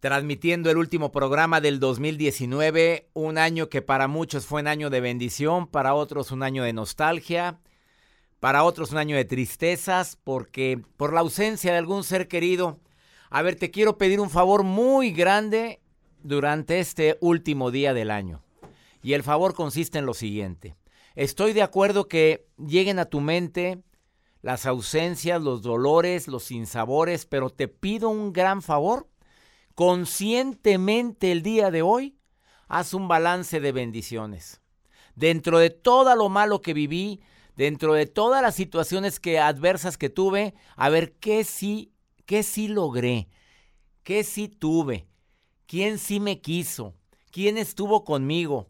transmitiendo el último programa del 2019, un año que para muchos fue un año de bendición, para otros un año de nostalgia, para otros un año de tristezas, porque por la ausencia de algún ser querido, a ver, te quiero pedir un favor muy grande durante este último día del año. Y el favor consiste en lo siguiente. Estoy de acuerdo que lleguen a tu mente las ausencias, los dolores, los sinsabores, pero te pido un gran favor conscientemente el día de hoy, haz un balance de bendiciones. Dentro de todo lo malo que viví, dentro de todas las situaciones que adversas que tuve, a ver qué sí, qué sí logré, qué sí tuve, quién sí me quiso, quién estuvo conmigo.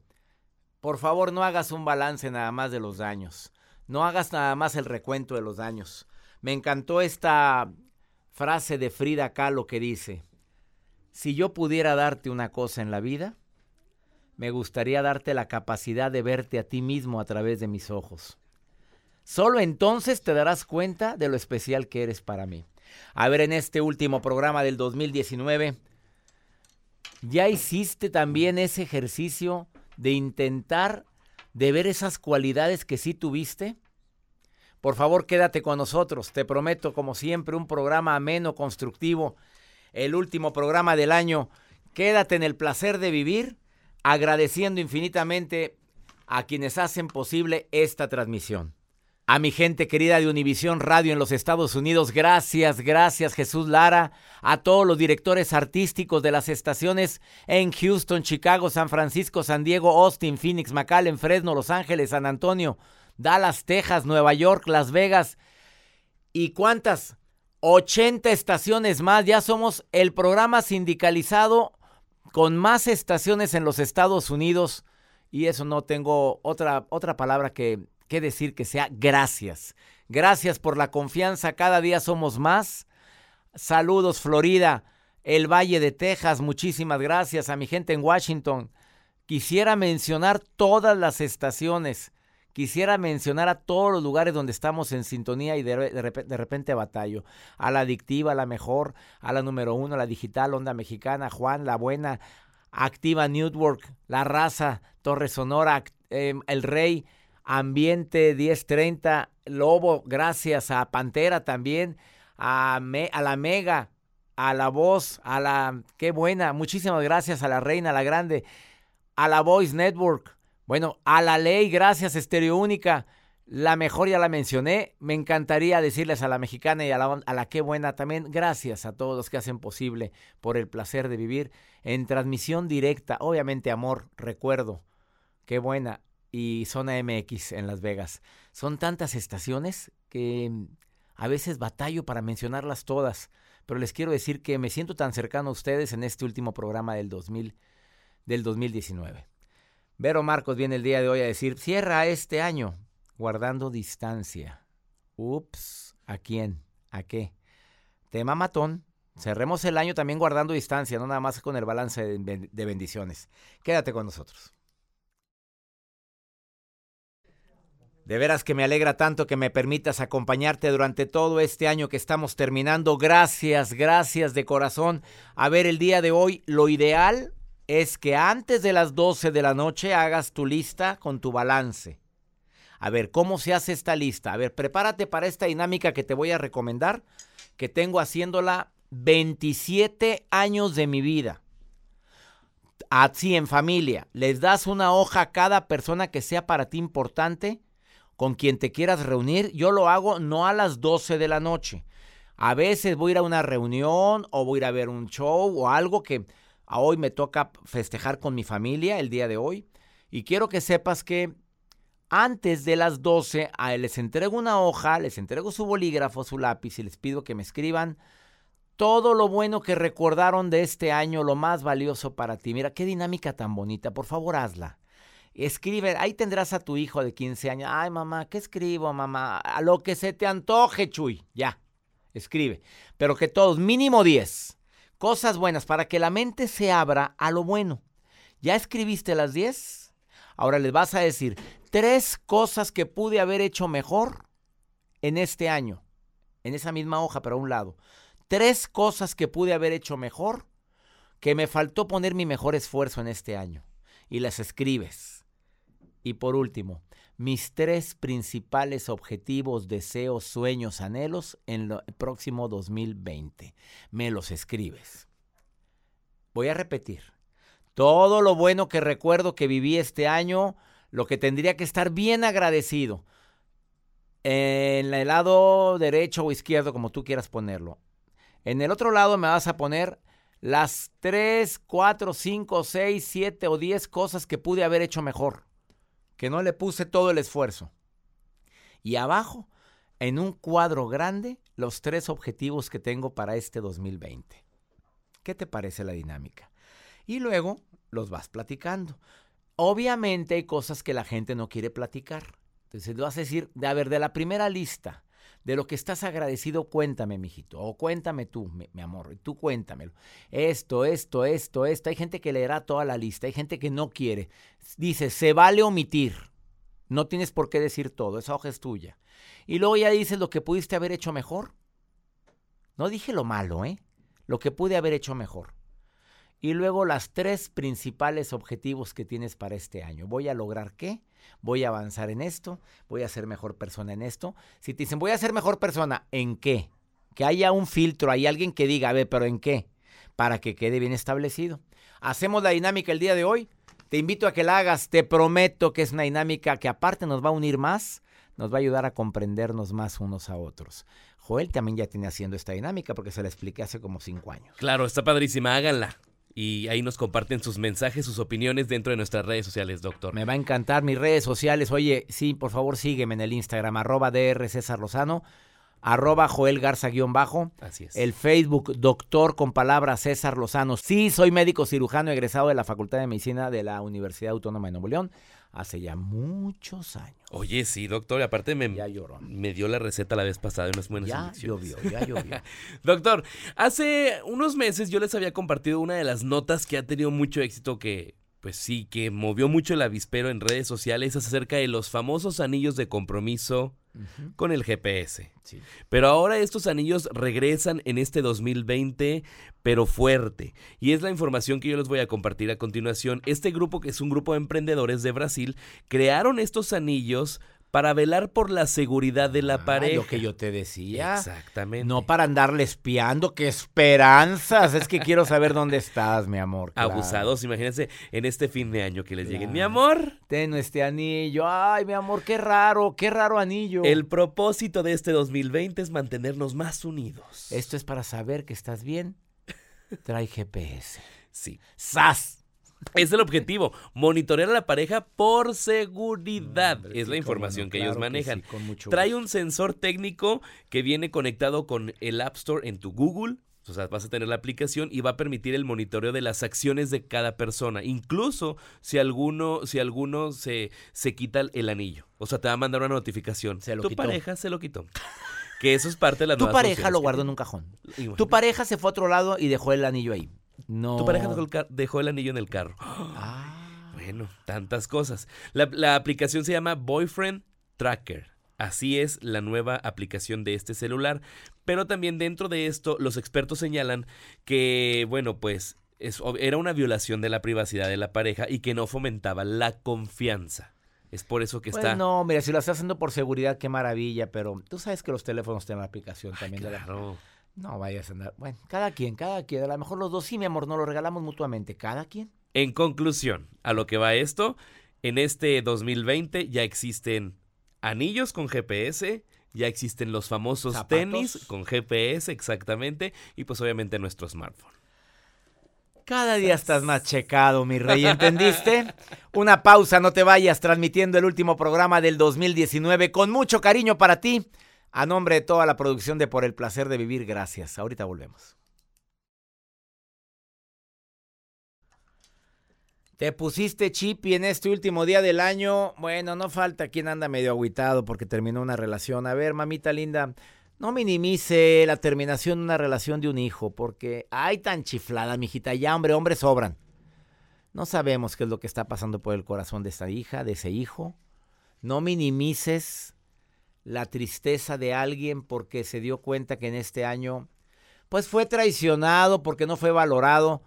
Por favor, no hagas un balance nada más de los daños. No hagas nada más el recuento de los daños. Me encantó esta frase de Frida Kahlo que dice, si yo pudiera darte una cosa en la vida, me gustaría darte la capacidad de verte a ti mismo a través de mis ojos. Solo entonces te darás cuenta de lo especial que eres para mí. A ver, en este último programa del 2019, ¿ya hiciste también ese ejercicio de intentar de ver esas cualidades que sí tuviste? Por favor, quédate con nosotros. Te prometo, como siempre, un programa ameno, constructivo el último programa del año. Quédate en el placer de vivir, agradeciendo infinitamente a quienes hacen posible esta transmisión. A mi gente querida de Univisión Radio en los Estados Unidos, gracias, gracias Jesús Lara, a todos los directores artísticos de las estaciones en Houston, Chicago, San Francisco, San Diego, Austin, Phoenix, McAllen, Fresno, Los Ángeles, San Antonio, Dallas, Texas, Nueva York, Las Vegas y cuántas 80 estaciones más. Ya somos el programa sindicalizado con más estaciones en los Estados Unidos. Y eso no tengo otra, otra palabra que, que decir que sea gracias. Gracias por la confianza. Cada día somos más. Saludos, Florida, el Valle de Texas. Muchísimas gracias a mi gente en Washington. Quisiera mencionar todas las estaciones quisiera mencionar a todos los lugares donde estamos en sintonía y de, repente batallo. A la adictiva, a la mejor, a la número uno, a la digital, Onda Mexicana, Juan, la buena, Activa Network, La Raza, Torre Sonora, em, El Rey, Ambiente 1030, Lobo, gracias a Pantera también, a, a la Mega, a la Voz, a la... Qué buena, muchísimas gracias a la Reina, la Grande, a la Voice Network, bueno, a la ley, gracias, Estéreo Única. La mejor ya la mencioné. Me encantaría decirles a la mexicana y a la, a la qué buena también. Gracias a todos los que hacen posible por el placer de vivir en transmisión directa. Obviamente, amor, recuerdo. Qué buena. Y Zona MX en Las Vegas. Son tantas estaciones que a veces batallo para mencionarlas todas. Pero les quiero decir que me siento tan cercano a ustedes en este último programa del, 2000, del 2019. Vero Marcos viene el día de hoy a decir, cierra este año guardando distancia. Ups, ¿a quién? ¿A qué? Tema matón. Cerremos el año también guardando distancia, no nada más con el balance de bendiciones. Quédate con nosotros. De veras que me alegra tanto que me permitas acompañarte durante todo este año que estamos terminando. Gracias, gracias de corazón. A ver, el día de hoy, lo ideal es que antes de las 12 de la noche hagas tu lista con tu balance. A ver, ¿cómo se hace esta lista? A ver, prepárate para esta dinámica que te voy a recomendar, que tengo haciéndola 27 años de mi vida. Así en familia, les das una hoja a cada persona que sea para ti importante, con quien te quieras reunir. Yo lo hago no a las 12 de la noche. A veces voy a ir a una reunión o voy a ir a ver un show o algo que hoy me toca festejar con mi familia el día de hoy. Y quiero que sepas que antes de las 12 a les entrego una hoja, les entrego su bolígrafo, su lápiz y les pido que me escriban todo lo bueno que recordaron de este año, lo más valioso para ti. Mira, qué dinámica tan bonita. Por favor, hazla. Escribe, ahí tendrás a tu hijo de 15 años. Ay, mamá, ¿qué escribo, mamá? A lo que se te antoje, Chuy. Ya, escribe. Pero que todos, mínimo 10. Cosas buenas para que la mente se abra a lo bueno. ¿Ya escribiste las 10? Ahora les vas a decir tres cosas que pude haber hecho mejor en este año. En esa misma hoja, pero a un lado. Tres cosas que pude haber hecho mejor que me faltó poner mi mejor esfuerzo en este año. Y las escribes. Y por último, mis tres principales objetivos, deseos, sueños, anhelos en el próximo 2020. Me los escribes. Voy a repetir. Todo lo bueno que recuerdo que viví este año, lo que tendría que estar bien agradecido. En el lado derecho o izquierdo, como tú quieras ponerlo. En el otro lado me vas a poner las 3, 4, 5, 6, 7 o 10 cosas que pude haber hecho mejor, que no le puse todo el esfuerzo. Y abajo, en un cuadro grande, los tres objetivos que tengo para este 2020. ¿Qué te parece la dinámica? Y luego los vas platicando. Obviamente hay cosas que la gente no quiere platicar. Entonces, vas a decir, de, a ver, de la primera lista, de lo que estás agradecido, cuéntame, mijito. O cuéntame tú, mi, amor. Tú cuéntamelo. Esto, esto, esto, esto. Hay gente que leerá toda la lista. Hay gente que no quiere. Dice, se vale omitir. No tienes por qué decir todo. Esa hoja es tuya. Y luego ya dices lo que pudiste haber hecho mejor. No dije lo malo, ¿eh? Lo que pude haber hecho mejor. Y luego las tres principales objetivos que tienes para este año. ¿Voy a lograr qué? ¿Voy a avanzar en esto? ¿Voy a ser mejor persona en esto? Si te dicen, voy a ser mejor persona, ¿en qué? Que haya un filtro, hay alguien que diga, a ver, pero ¿en qué? Para que quede bien establecido. Hacemos la dinámica el día de hoy. Te invito a que la hagas. Te prometo que es una dinámica que aparte nos va a unir más, nos va a ayudar a comprendernos más unos a otros. Joel también ya tiene haciendo esta dinámica porque se la expliqué hace como cinco años. Claro, está padrísima, háganla y ahí nos comparten sus mensajes, sus opiniones dentro de nuestras redes sociales, doctor. Me va a encantar mis redes sociales. Oye, sí, por favor sígueme en el Instagram, arroba DR César Lozano, arroba Joel Garza guion bajo. Así es. El Facebook, doctor con palabra César Lozano. Sí, soy médico cirujano egresado de la Facultad de Medicina de la Universidad Autónoma de Nuevo León hace ya muchos años. Oye, sí, doctor, y aparte me, me dio la receta la vez pasada de unas buenas Ya inyecciones. llovió, ya llovió. Doctor, hace unos meses yo les había compartido una de las notas que ha tenido mucho éxito que, pues sí, que movió mucho el avispero en redes sociales acerca de los famosos anillos de compromiso con el GPS. sí. Pero ahora estos anillos regresan en este 2020, pero fuerte. Y es la información que yo les voy a compartir a continuación. Este grupo, que es un grupo de emprendedores de Brasil, crearon estos anillos para velar por la seguridad de la Ah, pareja. Lo que yo te decía. Exactamente. No para andarle espiando, qué esperanzas. Es que quiero saber dónde estás, mi amor. claro. Abusados, imagínense en este fin de año que les lleguen. Mi amor, Ten este anillo. Ay, mi amor, qué raro, qué raro anillo. el propósito de este 2020 es mantenernos más unidos. Esto es para saber que estás bien. Trae GPS. Sí. ¡Sas! Es el objetivo, monitorear a la pareja por seguridad. Hombre, es la información que ellos manejan. sí, Trae un sensor técnico que viene conectado con el App Store en tu Google. O sea, vas a tener la aplicación y va a permitir el monitoreo de las acciones de cada persona. Incluso si alguno, si alguno se, se quita el anillo. O sea, te va a mandar una notificación. Se lo tu quitó. pareja se lo quitó. Que eso es parte de las Tu pareja lo guardó en un cajón. Tu pareja se fue a otro lado y dejó el anillo ahí. No. Tu pareja dejó el, car- dejó el anillo en el carro. Ah. Bueno, tantas cosas. La, la aplicación se llama Boyfriend Tracker. Así es la nueva aplicación de este celular. Pero también dentro de esto, los expertos señalan que, bueno, pues es- era una violación de la privacidad de la pareja y que no fomentaba la confianza. Es por eso que Pues está... no, mira, si lo estás haciendo por seguridad, qué maravilla, pero tú sabes que los teléfonos tienen la aplicación también de la... No vayas a andar. Bueno, cada quien, cada quien. A lo mejor los dos sí, mi amor, no lo regalamos mutuamente. Cada quien. En conclusión, a lo que va esto, en este 2020 ya existen anillos con GPS, ya existen los famosos Zapatos. tenis con GPS exactamente y pues obviamente nuestro smartphone. Cada día estás más checado, mi rey, ¿entendiste? Una pausa, no te vayas, transmitiendo el último programa del 2019 con mucho cariño para ti. A nombre de toda la producción de Por el Placer de Vivir, gracias. Ahorita volvemos. Te pusiste chipi en este último día del año. Bueno, no falta quien anda medio agüitado porque terminó una relación. A ver, mamita linda, no minimice la terminación de una relación de un hijo, porque ay tan chiflada, mijita, ya hombre, hombres sobran. No sabemos qué es lo que está pasando por el corazón de esta hija, de ese hijo. No minimices la tristeza de alguien porque se dio cuenta que en este año pues fue traicionado, porque no fue valorado.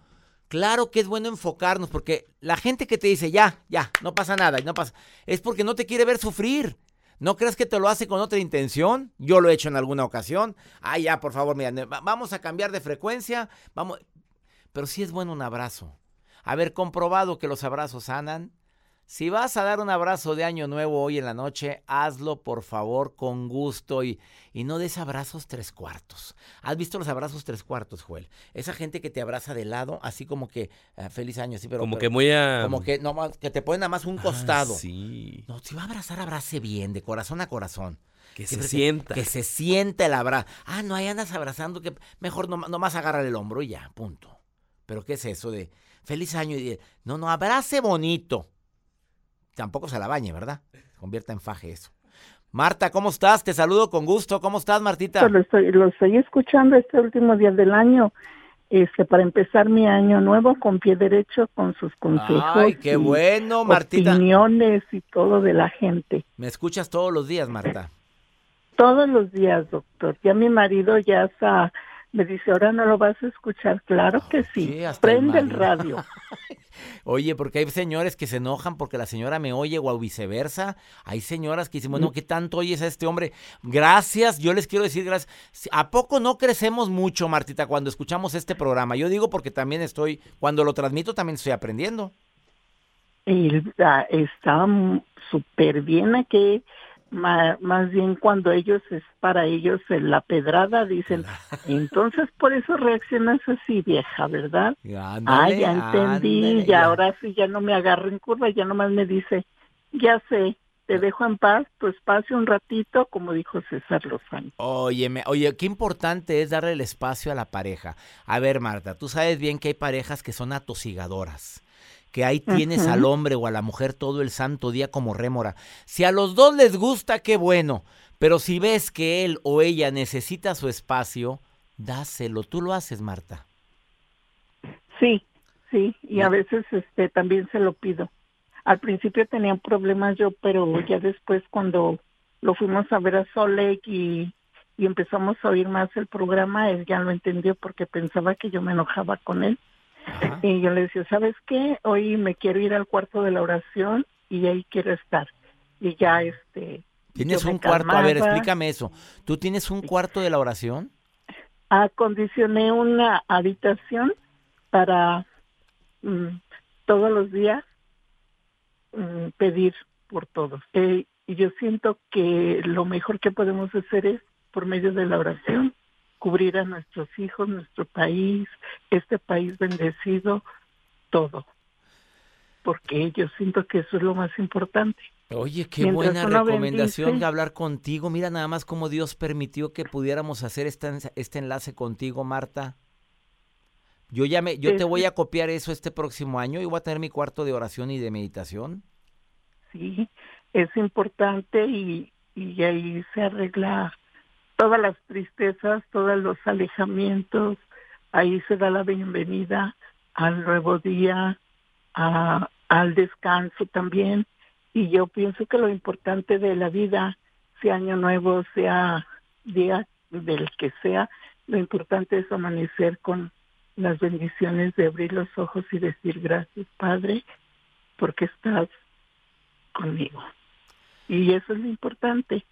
Claro que es bueno enfocarnos porque la gente que te dice, ya, ya, no pasa nada, no pasa, es porque no te quiere ver sufrir. ¿No crees que te lo hace con otra intención? Yo lo he hecho en alguna ocasión. Ah, ya, por favor, mira, vamos a cambiar de frecuencia, vamos. Pero sí es bueno un abrazo. Haber comprobado que los abrazos sanan, si vas a dar un abrazo de año nuevo hoy en la noche, hazlo por favor con gusto y, y no des abrazos tres cuartos. ¿Has visto los abrazos tres cuartos, Joel? Esa gente que te abraza de lado, así como que ah, feliz año, sí, pero como que muy a... como que no que te ponen nada más un ah, costado. sí. No, si va a abrazar, abrace bien, de corazón a corazón. Que se sienta. Que, se sienta el abrazo. Ah, no, ahí andas abrazando, que mejor no, nomás agarra el hombro y ya, punto. Pero ¿qué es eso de feliz año? Y no, no, abrace bonito tampoco se la bañe, ¿verdad? Se convierta en faje eso. Marta, ¿cómo estás? Te saludo con gusto. ¿Cómo estás, Martita? Lo estoy, lo estoy escuchando este último día del año. Este, para empezar mi año nuevo con pie derecho, con sus consejos. Ay, qué bueno, Martita. Opiniones y todo de la gente. ¿Me escuchas todos los días, Marta? Todos los días, doctor. Ya mi marido ya está me dice, ahora no lo vas a escuchar. Claro que sí. Prende el, radio. Oye, porque hay señores que se enojan porque la señora me oye o viceversa. Hay señoras que dicen, bueno, ¿qué tanto oyes a este hombre? Gracias, yo les quiero decir gracias. ¿A poco no crecemos mucho, Martita, cuando escuchamos este programa? Yo digo porque también estoy, cuando lo transmito, también estoy aprendiendo. Y, está súper bien aquí más, bien cuando ellos es para ellos la pedrada dicen entonces por eso reaccionas así vieja verdad ah ya entendí ya ahora sí ya no me agarro en curva ya nomás me dice ya sé te dejo en paz tu espacio un ratito como dijo César Lozano. Oye oye qué importante es darle el espacio a la pareja. A ver Marta tú sabes bien que hay parejas que son atosigadoras que ahí tienes al hombre o a la mujer todo el santo día como rémora. Si a los dos les gusta, qué bueno. Pero si ves que él o ella necesita su espacio, dáselo. Tú lo haces, Marta. Sí, sí, y a veces este también se lo pido. Al principio tenía problemas yo, pero ya después cuando lo fuimos a ver a Solek y, y empezamos a oír más el programa, él ya lo entendió porque pensaba que yo me enojaba con él. Y yo le decía, ¿sabes qué? Hoy me quiero ir al cuarto de la oración y ahí quiero estar. Y ya, este... ¿Tienes un cuarto? A ver, explícame eso. ¿Tú tienes un cuarto de la oración? Acondicioné una habitación para mm, todos los días mm, pedir por todos. Eh, y yo siento que lo mejor que podemos hacer es por medio de la oración cubrir a nuestros hijos, nuestro país, este país bendecido, todo. Porque yo siento que eso es lo más importante. Oye, qué buena recomendación de hablar contigo. Mira nada más cómo Dios permitió que pudiéramos hacer este, este enlace contigo, Marta. Yo ya me, yo te voy a copiar eso este próximo año y voy a tener mi cuarto de oración y de meditación. Sí, es importante y, y ahí se arregla todas las tristezas, todos los alejamientos, ahí se da la bienvenida al nuevo día, al descanso también. Y yo pienso que lo importante de la vida, sea año nuevo, sea día del que sea, lo importante es amanecer con las bendiciones de abrir los ojos y decir gracias Padre, porque estás conmigo y eso es lo importante.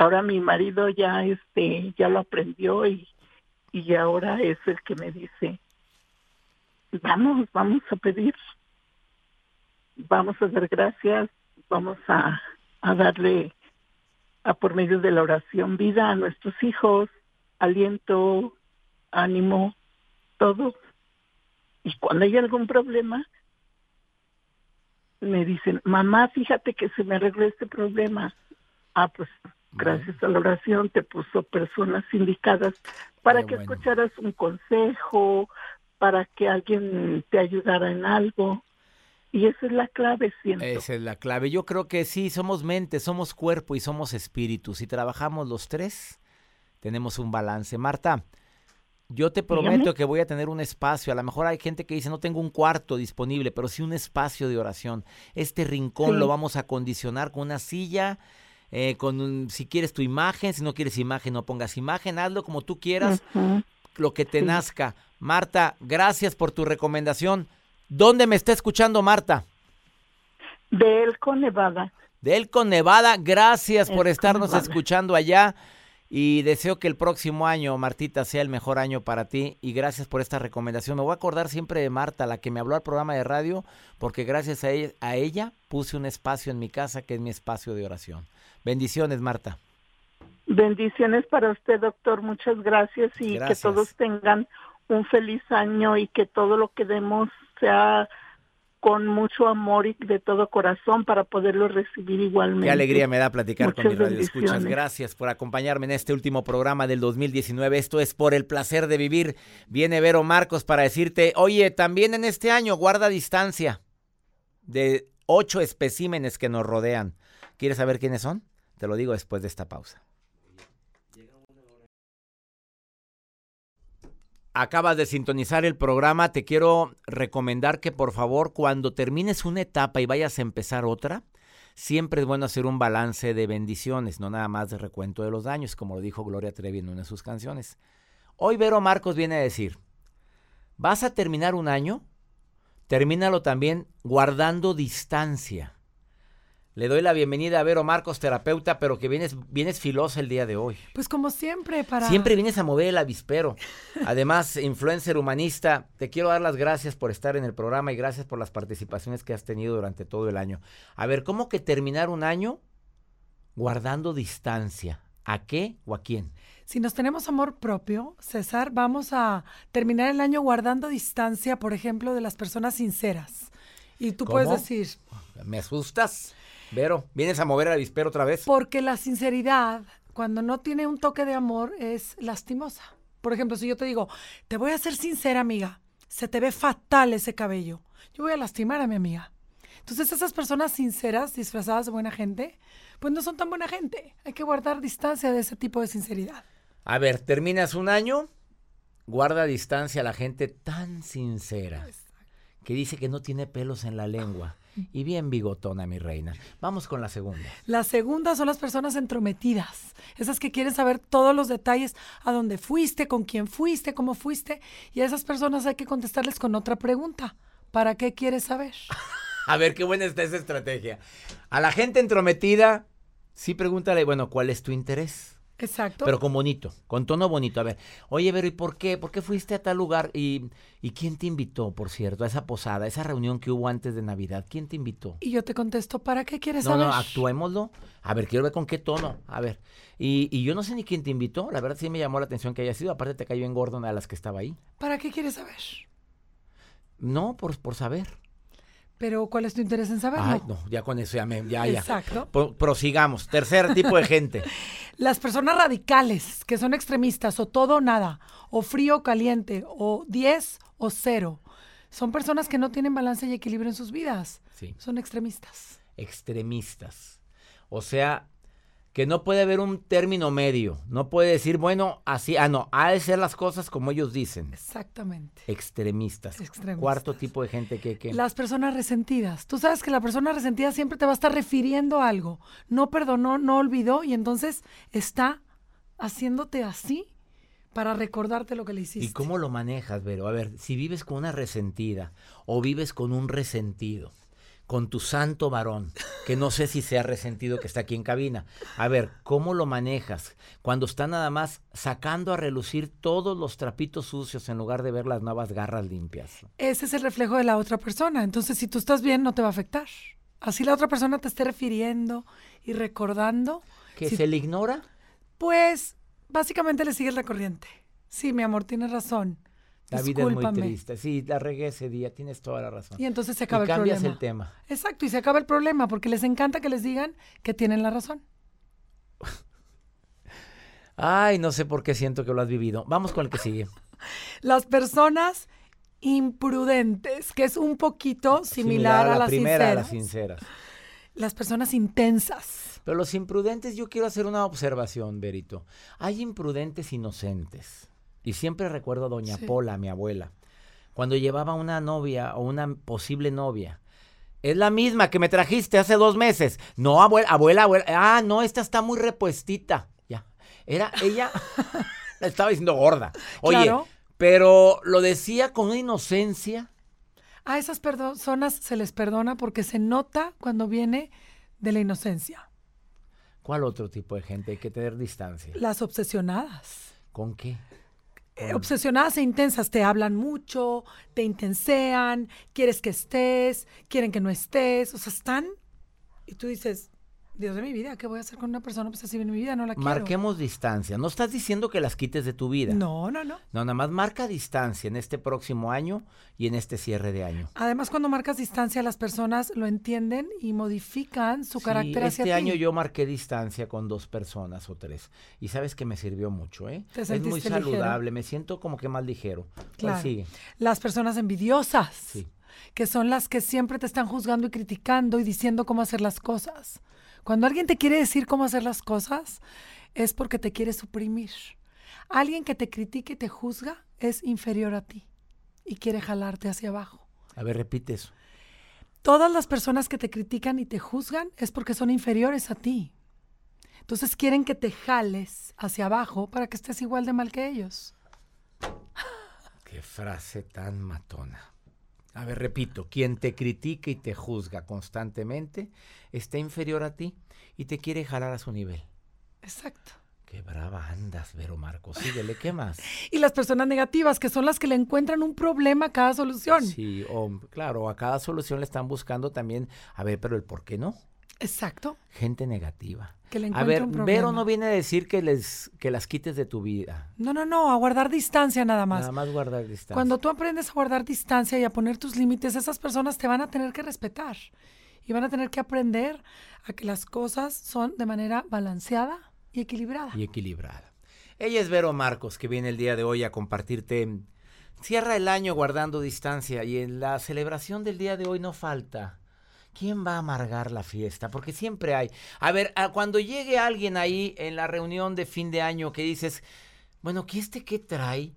Ahora mi marido ya este ya lo aprendió y y ahora es el que me dice, "Vamos, vamos a pedir. Vamos a dar gracias, vamos a a darle a por medio de la oración vida a nuestros hijos, aliento, ánimo, todo. Y cuando hay algún problema, me dicen, mamá, fíjate que se me arregló este problema. Ah, pues gracias a la oración te puso personas indicadas para que escucharas un consejo, para que alguien te ayudara en algo. Y esa es la clave, siento. Esa es la clave. Yo creo que sí, somos mente, somos cuerpo y somos espíritu. Si trabajamos los tres, tenemos un balance. Marta, yo te prometo que voy a tener un espacio. A lo mejor hay gente que dice, no tengo un cuarto disponible, pero sí un espacio de oración. Este rincón lo vamos a condicionar con una silla, eh, con un, si quieres tu imagen, si no quieres imagen, no pongas imagen, hazlo como tú quieras, lo que te nazca. Marta, gracias por tu recomendación. ¿Dónde me está escuchando Marta? De Elco, Nevada. De Elco, Nevada, gracias por estarnos Nevada. escuchando allá. Y deseo que el próximo año, Martita, sea el mejor año para ti. Y gracias por esta recomendación. Me voy a acordar siempre de Marta, la que me habló al programa de radio, porque gracias a ella, a ella puse un espacio en mi casa que es mi espacio de oración. Bendiciones, Marta. Bendiciones para usted, doctor. Muchas gracias y Gracias. que todos tengan un feliz año y que todo lo que demos sea con mucho amor y de todo corazón para poderlo recibir igualmente. Qué alegría me da platicar con Muchas mi radio escuchas. bendiciones. Gracias por acompañarme en este último programa del 2019. Esto es por el placer de vivir. Viene Vero Marcos para decirte, oye, también en este año guarda distancia de ocho especímenes que nos rodean. ¿Quieres saber quiénes son? Te lo digo después de esta pausa. Acabas de sintonizar el programa, te quiero recomendar que por favor cuando termines una etapa y vayas a empezar otra, siempre es bueno hacer un balance de bendiciones, no nada más de recuento de los daños, como lo dijo Gloria Trevi en una de sus canciones. Hoy Vero Marcos viene a decir, ¿vas a terminar un año? Termínalo también guardando distancia. Le doy la bienvenida a Vero Marcos, terapeuta, pero que vienes, vienes filosa el día de hoy. Pues como siempre, para... Siempre vienes a mover el avispero. Además, influencer humanista, te quiero dar las gracias por estar en el programa y gracias por las participaciones que has tenido durante todo el año. A ver, ¿cómo que terminar un año guardando distancia? ¿A qué o a quién? Si nos tenemos amor propio, César, vamos a terminar el año guardando distancia, por ejemplo, de las personas sinceras. Y tú puedes decir, ¿Me asustas? Vero, ¿vienes a mover el avispero otra vez? porque la sinceridad, cuando no tiene un toque de amor, es lastimosa. Por ejemplo, si yo te digo, te voy a ser sincera, amiga, se te ve fatal ese cabello, yo voy a lastimar a mi amiga. Entonces esas personas sinceras, disfrazadas de buena gente, pues no son tan buena gente. Hay que guardar distancia de ese tipo de sinceridad. A ver, terminas un año, guarda distancia a la gente tan sincera que dice que no tiene pelos en la lengua y bien bigotona, mi reina. Vamos con la segunda. La segunda son las personas entrometidas, esas que quieren saber todos los detalles, a dónde fuiste, con quién fuiste, cómo fuiste, y a esas personas hay que contestarles con otra pregunta. ¿Para qué quieres saber? A ver, qué buena está esa estrategia. A la gente entrometida, sí pregúntale, bueno, ¿cuál es tu interés? Exacto. Pero con bonito, con tono bonito. A ver, oye, Vero, ¿y por qué? ¿Por qué fuiste a tal lugar? ¿Y, ¿Y quién te invitó, por cierto, a esa posada, a esa reunión que hubo antes de Navidad? ¿Quién te invitó? y yo te contesto, ¿para qué quieres No, saber? no, actuémoslo. A ver, quiero ver con qué tono. A ver. Y, y yo no sé ni quién te invitó. La verdad sí me llamó la atención que haya sido. Aparte te cayó en gordo una de las que estaba ahí. ¿Para qué quieres saber? No, por, por saber. Pero ¿cuál es tu interés en saberlo? Ay, no, ya con eso ya me... Ya, ya. Exacto. Pro- prosigamos. Tercer tipo de gente. Las personas radicales, que son extremistas, o todo o nada, o frío o caliente, o 10 o cero, son personas que no tienen balance y equilibrio en sus vidas. Sí. Son extremistas. Extremistas. O sea, que no puede haber un término medio. No puede decir, bueno, así, ah, no, ha de ser las cosas como ellos dicen. Exactamente. Extremistas. Extremistas. Cuarto tipo de gente que... que... Las personas resentidas. Tú sabes que la persona resentida siempre te va a estar refiriendo a algo. No perdonó, no olvidó y entonces está haciéndote así para recordarte lo que le hiciste. ¿Y cómo lo manejas, Vero? A ver, si vives con una resentida o vives con un resentido, con tu santo varón, que no sé si sea resentido que está aquí en cabina. A ver, ¿cómo lo manejas cuando está nada más sacando a relucir todos los trapitos sucios en lugar de ver las nuevas garras limpias? Ese es el reflejo de la otra persona. Entonces, si tú estás bien, no te va a afectar. Así la otra persona te esté refiriendo y recordando, ¿Que Si- se le ignora? pues básicamente le sigues la corriente. Sí, mi amor, tienes razón. La vida es muy triste. Sí, la regué ese día, tienes toda la razón. Y entonces se Y acaba el cambias problema. el tema. Exacto, y se acaba el problema porque les encanta que les digan que tienen la razón. Ay, no sé por qué siento que lo has vivido. Vamos con el que sigue. Las personas imprudentes, que es un poquito similar, a, la las primera, a las sinceras. Las personas intensas. Pero los imprudentes, yo quiero hacer una observación, Berito. Hay imprudentes inocentes. Y siempre recuerdo a Doña Sí. Pola, mi abuela, cuando llevaba una novia o una posible novia. Es la misma que me trajiste hace dos meses. No, abuela, abuela, abuela. Ah, no, esta está muy repuestita. Ya. Era ella, la estaba diciendo gorda. Oye, Claro. Pero lo decía con una inocencia. A esas personas se les perdona porque se nota cuando viene de la inocencia. ¿Cuál otro tipo de gente hay que tener distancia? Las obsesionadas. ¿Con qué? Eh, obsesionadas e intensas, te hablan mucho, te intensean, quieres que estés, quieren que no estés, o sea, están y tú dices, Dios de mi vida, ¿qué voy a hacer con una persona obsesiva en mi vida? No la quiero. Marquemos distancia. No estás diciendo que las quites de tu vida. No, no, no. No, nada más marca distancia en este próximo año y en este cierre de año. Además, cuando marcas distancia, las personas lo entienden y modifican su Sí, carácter hacia este ti. año yo marqué distancia con dos personas o tres. Y sabes que me sirvió mucho, ¿eh? Te es muy ligero. saludable, me siento como que más ligero. ¿Cuál Claro. sigue? Las personas envidiosas, Sí. que son las que siempre te están juzgando y criticando y diciendo cómo hacer las cosas. Cuando alguien te quiere decir cómo hacer las cosas, es porque te quiere suprimir. Alguien que te critique y te juzga es inferior a ti y quiere jalarte hacia abajo. A ver, repite eso. Todas las personas que te critican y te juzgan es porque son inferiores a ti. Entonces quieren que te jales hacia abajo para que estés igual de mal que ellos. Qué frase tan matona. A ver, repito, quien te critica y te juzga constantemente está inferior a ti y te quiere jalar a su nivel. Exacto. Qué brava andas, Vero Marcos. Síguele, ¿qué más? Y las personas negativas, que son las que le encuentran un problema a cada solución. Sí, o, claro, a cada solución le están buscando también, a ver, pero el por qué no. Exacto. Gente negativa. Que le A ver, un Vero no viene a decir que les que las quites de tu vida. No, no, no, a guardar distancia nada más. Nada más guardar distancia. Cuando tú aprendes a guardar distancia y a poner tus límites, esas personas te van a tener que respetar y van a tener que aprender a que las cosas son de manera balanceada y equilibrada. y equilibrada. Ella es Vero Marcos, que viene el día de hoy a compartirte. Cierra el año guardando distancia y en la celebración del día de hoy no falta. ¿Quién va a amargar la fiesta? Porque siempre hay. A ver, a- cuando llegue alguien ahí en la reunión de fin de año que dices, bueno, ¿qué este qué trae?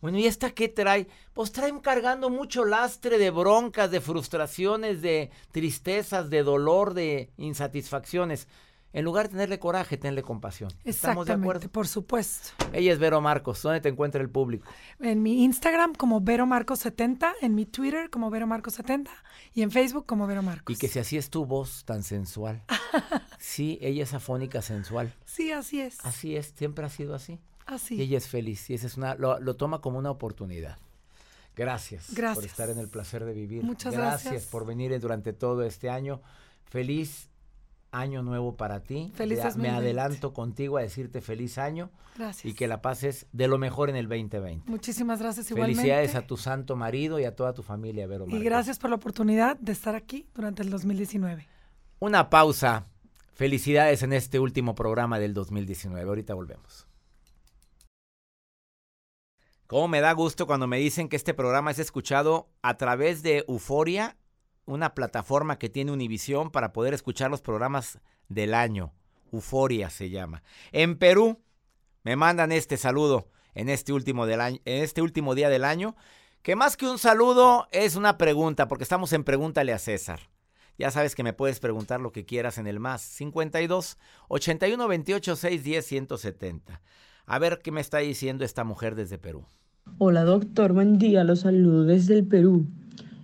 Bueno, ¿y esta qué trae? Pues traen cargando mucho lastre de broncas, de frustraciones, de tristezas, de dolor, de insatisfacciones. En lugar de tenerle coraje, tenle compasión. ¿Estamos de acuerdo? por supuesto. Ella es Vero Marcos. ¿Dónde te encuentra el público? En mi Instagram como Vero Marcos 70, en mi Twitter como Vero Marcos 70 y en Facebook como Vero Marcos. Y que si así es tu voz tan sensual. Sí, ella es afónica sensual. Sí, así es. Así es, siempre ha sido así. Así. Y ella es feliz. Y esa es una, lo, lo toma como una oportunidad. Gracias, por Gracias. estar en el placer de vivir. Muchas gracias. gracias. por venir durante todo este año. Feliz año nuevo para ti. Feliz Ya 2020. Me adelanto contigo a decirte feliz año Gracias. y que la pases de lo mejor en el 2020. Muchísimas gracias igualmente. Felicidades a tu santo marido y a toda tu familia, Vero Y gracias por la oportunidad de estar aquí durante el 2019. Una pausa. Felicidades en este último programa del 2019. Ahorita volvemos. Cómo me da gusto cuando me dicen que este programa es escuchado a través de Euforia, una plataforma que tiene Univisión para poder escuchar los programas del año. Euforia se llama. En Perú me mandan este saludo en este último del año, en este último día del año, que más que un saludo es una pregunta, porque estamos en Pregúntale a César. Ya sabes que me puedes preguntar lo que quieras en el más 52 81 28 610 170. A ver qué me está diciendo esta mujer desde Perú. Hola doctor, buen día, los saludo desde el Perú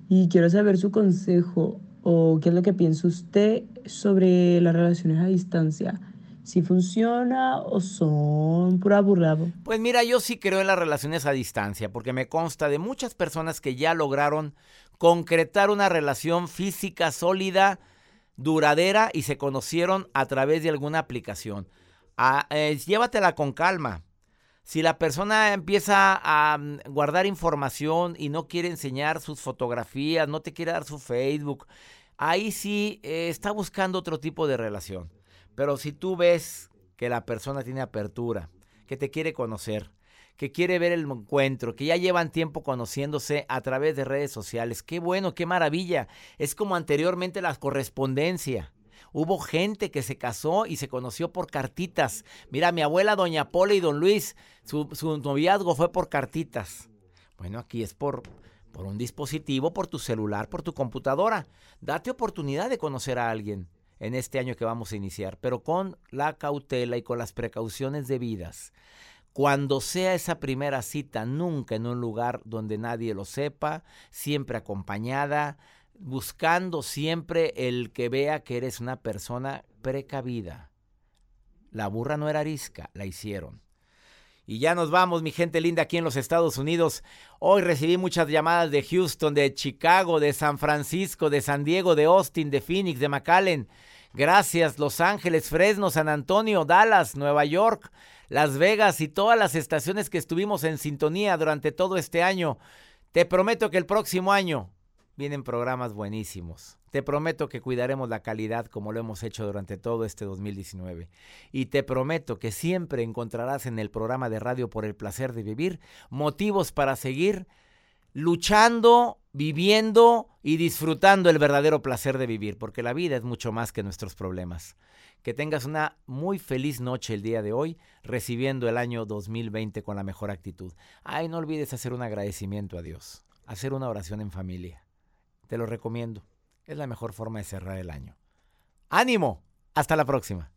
y quiero saber su consejo o qué es lo que piensa usted sobre las relaciones a distancia. Si funciona o son pura burrado. Pues mira, yo sí creo en las relaciones a distancia, porque me consta de muchas personas que ya lograron concretar una relación física sólida, duradera y se conocieron a través de alguna aplicación. Ah, eh, llévatela con calma. Si la persona empieza a mm, guardar información y no quiere enseñar sus fotografías, no te quiere dar su Facebook, ahí sí eh, está buscando otro tipo de relación. Pero si tú ves que la persona tiene apertura, que te quiere conocer, que quiere ver el encuentro, que ya llevan tiempo conociéndose a través de redes sociales, qué bueno, qué maravilla. Es como anteriormente la correspondencia. Hubo gente que se casó y se conoció por cartitas. Mira, mi abuela, doña Pola y don Luis, su, su noviazgo fue por cartitas. Bueno, aquí es por, por un dispositivo, por tu celular, por tu computadora. Date oportunidad de conocer a alguien en este año que vamos a iniciar, pero con la cautela y con las precauciones debidas. Cuando sea esa primera cita, nunca en un lugar donde nadie lo sepa, siempre acompañada, buscando siempre el que vea que eres una persona precavida. La burra no era arisca, la hicieron. Y ya nos vamos, mi gente linda, aquí en los Estados Unidos. Hoy recibí muchas llamadas de Houston, de Chicago, de San Francisco, de San Diego, de Austin, de Phoenix, de McAllen. Gracias, Los Ángeles, Fresno, San Antonio, Dallas, Nueva York, Las Vegas y todas las estaciones que estuvimos en sintonía durante todo este año. Te prometo que el próximo año vienen programas buenísimos. Te prometo que cuidaremos la calidad como lo hemos hecho durante todo este 2019. Y te prometo que siempre encontrarás en el programa de radio por el placer de vivir motivos para seguir luchando, viviendo y disfrutando el verdadero placer de vivir, porque la vida es mucho más que nuestros problemas. Que tengas una muy feliz noche el día de hoy, recibiendo el año 2020 con la mejor actitud. Ay, no olvides hacer un agradecimiento a Dios, hacer una oración en familia. Te lo recomiendo. Es la mejor forma de cerrar el año. ¡Ánimo! Hasta la próxima.